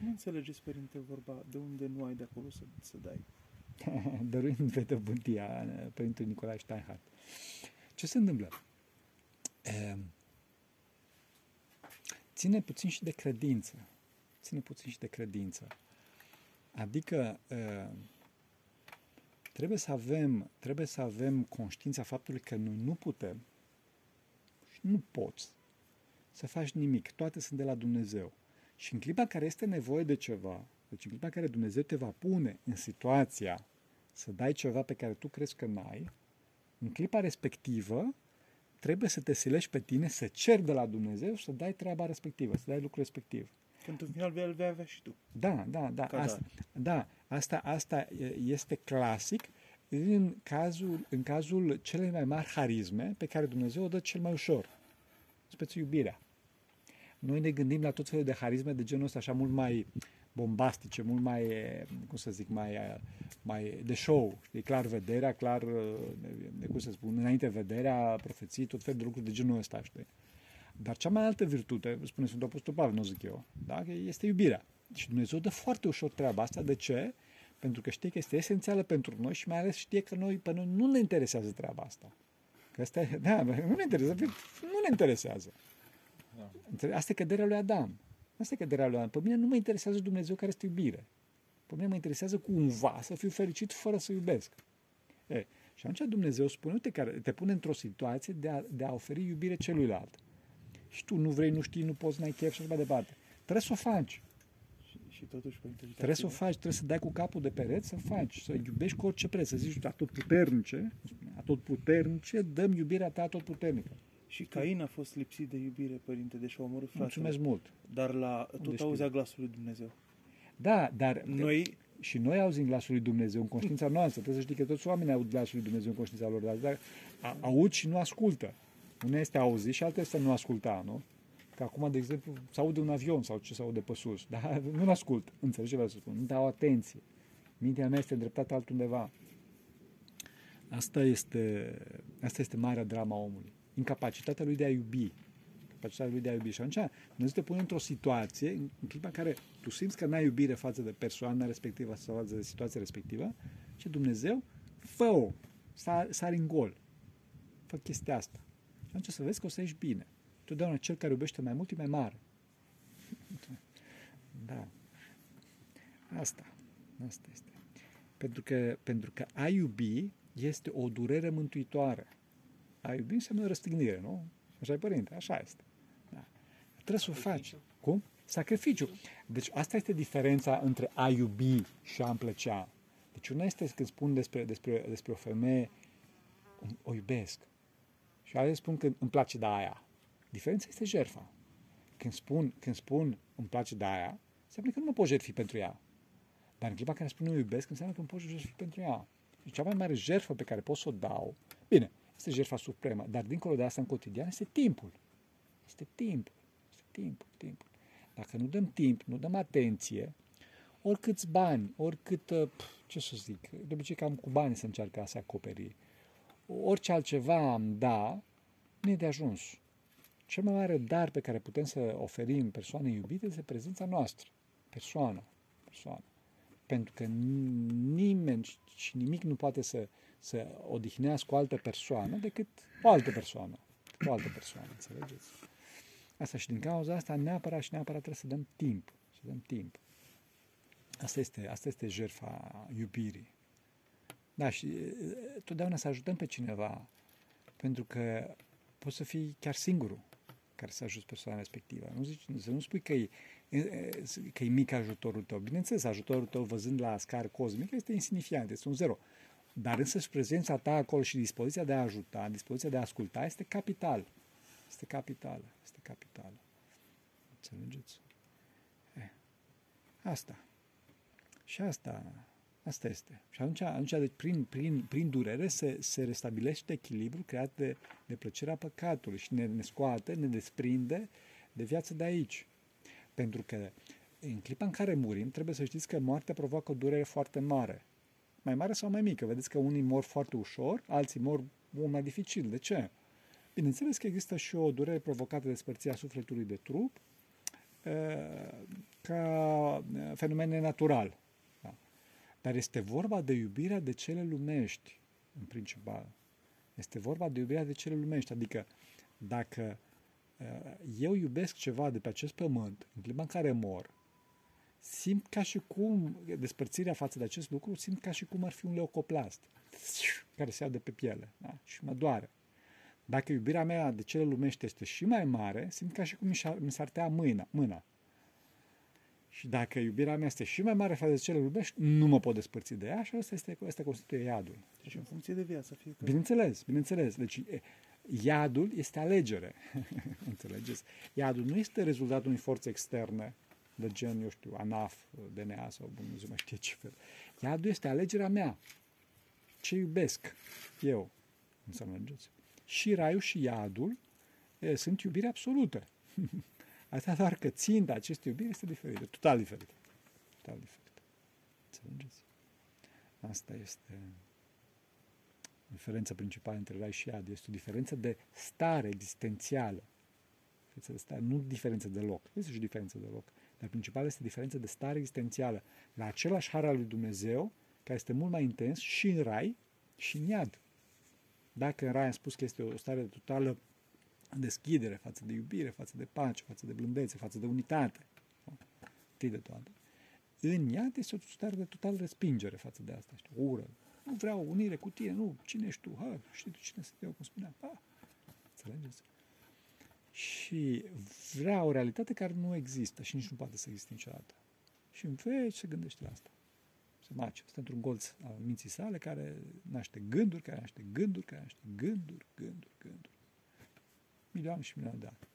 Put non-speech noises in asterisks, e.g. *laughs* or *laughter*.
Cum înțelegeți, Părinte, vorba de unde nu ai de acolo să, să dai? *laughs* Dăruind Vetă Buntia, Părintele Nicolae Steinhardt. Ce se întâmplă? E, ține puțin și de credință. Ține puțin și de credință. Adică e, trebuie să avem, trebuie să avem conștiința faptului că noi nu putem și nu poți să faci nimic. Toate sunt de la Dumnezeu. Și în clipa care este nevoie de ceva, deci în clipa care Dumnezeu te va pune în situația să dai ceva pe care tu crezi că n-ai, în clipa respectivă trebuie să te silești pe tine, să ceri de la Dumnezeu și să dai treaba respectivă, să dai lucrul respectiv. Pentru în final vei, vei avea și tu. Da, da, da. Asta, da, asta, asta este clasic în cazul, în cazul cele mai mari harisme pe care Dumnezeu o dă cel mai ușor. Speță iubirea. Noi ne gândim la tot felul de harisme de genul ăsta așa mult mai bombastice, mult mai, cum să zic, mai, mai de show, știi, clar vederea, clar, de, cum să spun, înainte vederea, profeții, tot felul de lucruri de genul ăsta, știi. Dar cea mai altă virtute, spune Sfântul Apostol Pavel, nu zic eu, da? este iubirea. Și Dumnezeu dă foarte ușor treaba asta. De ce? Pentru că știe că este esențială pentru noi și mai ales știe că noi, pe noi nu ne interesează treaba asta. Că asta e, da, nu ne interesează, nu ne interesează. Da. Asta e căderea lui Adam. Asta e căderea lui Adam. Pe mine nu mă interesează Dumnezeu care este iubire. Pe mine mă interesează cumva să fiu fericit fără să iubesc. E, și atunci Dumnezeu spune, uite, care te pune într-o situație de a, de a oferi iubire celuilalt. Și tu nu vrei, nu știi, nu poți, n-ai chef și așa mai departe. Trebuie să o faci. Și, și totuși, Trebuie să o faci, trebuie să dai cu capul de pereți, să faci, să iubești cu orice preț, să zici, atot puternice, atot puternice, dăm iubirea ta tot puternică. Și Cain a fost lipsit de iubire, părinte, deși a omorât fratele. Mulțumesc mult. Dar la, tot auzea glasul lui Dumnezeu. Da, dar noi, și noi auzim glasul lui Dumnezeu în conștiința *laughs* noastră. Trebuie să știi că toți oamenii aud glasul lui Dumnezeu în conștiința lor, dar, dar aud și nu ascultă. Una este auzi și alta este nu asculta, nu? Că acum, de exemplu, se aude un avion sau ce se aude pe sus, dar *laughs* nu ascult. Înțelegi ce vreau să spun? Nu dau atenție. Mintea mea este îndreptată altundeva. Asta este, asta este marea drama omului incapacitatea lui de a iubi. Capacitatea lui de a iubi. Și atunci Dumnezeu te pune într-o situație, în clipa în care tu simți că n-ai iubire față de persoana respectivă sau față de situația respectivă, și Dumnezeu, fă-o, sari în gol. Fă chestia asta. Și atunci să vezi că o să ieși bine. Totdeauna cel care iubește mai mult e mai mare. *laughs* Da. Asta. Asta este. Pentru că, pentru că a iubi este o durere mântuitoare. A iubi înseamnă răstignire, nu? Așa e, părinte, așa este. Da. Trebuie să o faci. Cum? Sacrificiu. Deci asta este diferența între a iubi și a plăcea. Deci una este când spun despre, despre, despre o femeie, o iubesc. Și alții spun că îmi place de aia. Diferența este jertfa. Când spun, când spun îmi place de aia, înseamnă că nu mă pot jertfi pentru ea. Dar în clipa care spun eu iubesc, înseamnă că îmi pot jertfi pentru ea. Și cea mai mare jertfă pe care pot să o dau, bine, este jertfa supremă. Dar dincolo de asta, în cotidian, este timpul. Este timpul. Este timpul, timpul. Dacă nu dăm timp, nu dăm atenție, oricâți bani, oricât, uh, ce să zic, de obicei cam cu bani se încearcă a se acoperi. Orice altceva am da, nu e de ajuns. Cel mai mare dar pe care putem să oferim persoanei iubite este prezența noastră. Persoana. Persoana. Pentru că nimeni și nimic nu poate să să odihnească o altă persoană decât o altă persoană. O altă persoană, înțelegeți? Asta și din cauza asta neapărat și neapărat trebuie să dăm timp. Să dăm timp. Asta este, asta este jertfa iubirii. Da, și totdeauna să ajutăm pe cineva, pentru că poți să fii chiar singurul care să ajuți persoana respectivă. Nu zici, să nu spui că e, că e mic ajutorul tău. Bineînțeles, ajutorul tău văzând la scară cosmică este insignifiant, este un zero. Dar însă și prezența ta acolo și dispoziția de a ajuta, dispoziția de a asculta este capital. Este capitală. Este capitală. Înțelegeți? Eh. Asta. Și asta, asta este. Și atunci, atunci deci, prin, prin, prin durere se, se restabilește echilibru creat de, de plăcerea păcatului și ne, ne scoate, ne desprinde de viața de aici. Pentru că în clipa în care murim, trebuie să știți că moartea provoacă o durere foarte mare mai mare sau mai mică. Vedeți că unii mor foarte ușor, alții mor mult mai dificil. De ce? Bineînțeles că există și o durere provocată de spărțirea sufletului de trup, ca uh, fenomen natural. Da? Dar este vorba de iubirea de cele lumești, în principal. Este vorba de iubirea de cele lumești, adică dacă uh, eu iubesc ceva de pe acest pământ, în clipa în care mor, simt ca și cum, despărțirea față de acest lucru, simt ca și cum ar fi un leucoplast care se ia de pe piele da? și mă doare. Dacă iubirea mea de cele lumești este și mai mare, simt ca și cum mi s-ar tăia mâna, mâna. Și dacă iubirea mea este și mai mare față de cele lumești, nu mă pot despărți de ea și asta, este, asta constituie iadul. Deci în funcție de viață fiecare. Bineînțeles, bineînțeles. Deci iadul este alegere. *laughs* Înțelegeți? Iadul nu este rezultatul unei forțe externe de gen, eu știu, ANAF, DNA sau Dumnezeu mai știe ce fel. Iadul este alegerea mea. Ce iubesc eu. Înțelegeți? Și raiul și iadul e, sunt iubire absolută. *laughs* Asta doar că ținta acestei iubiri este diferită, total diferită. Total diferită. Înțelegeți? Asta este diferența principală între rai și iad. Este o diferență de stare existențială. Diferență de stare, nu diferență de loc. Este și diferență de loc. Dar principal este diferența de stare existențială. La același har al lui Dumnezeu, care este mult mai intens și în rai și în iad. Dacă în rai am spus că este o stare de totală deschidere față de iubire, față de pace, față de blândețe, față de unitate, întâi de toate, în iad este o stare de total respingere față de asta. Știu, ură. Nu vreau unire cu tine, nu, cine ești tu? Ha, știi tu cine sunt eu, cum spuneam. Ha. Înțelegeți? Și vrea o realitate care nu există și nici nu poate să existe niciodată. Și în veci se gândește la asta. Se mace. Este într-un golț al minții sale care naște gânduri, care naște gânduri, care naște gânduri, gânduri, gânduri. Milioane și milioane de ani.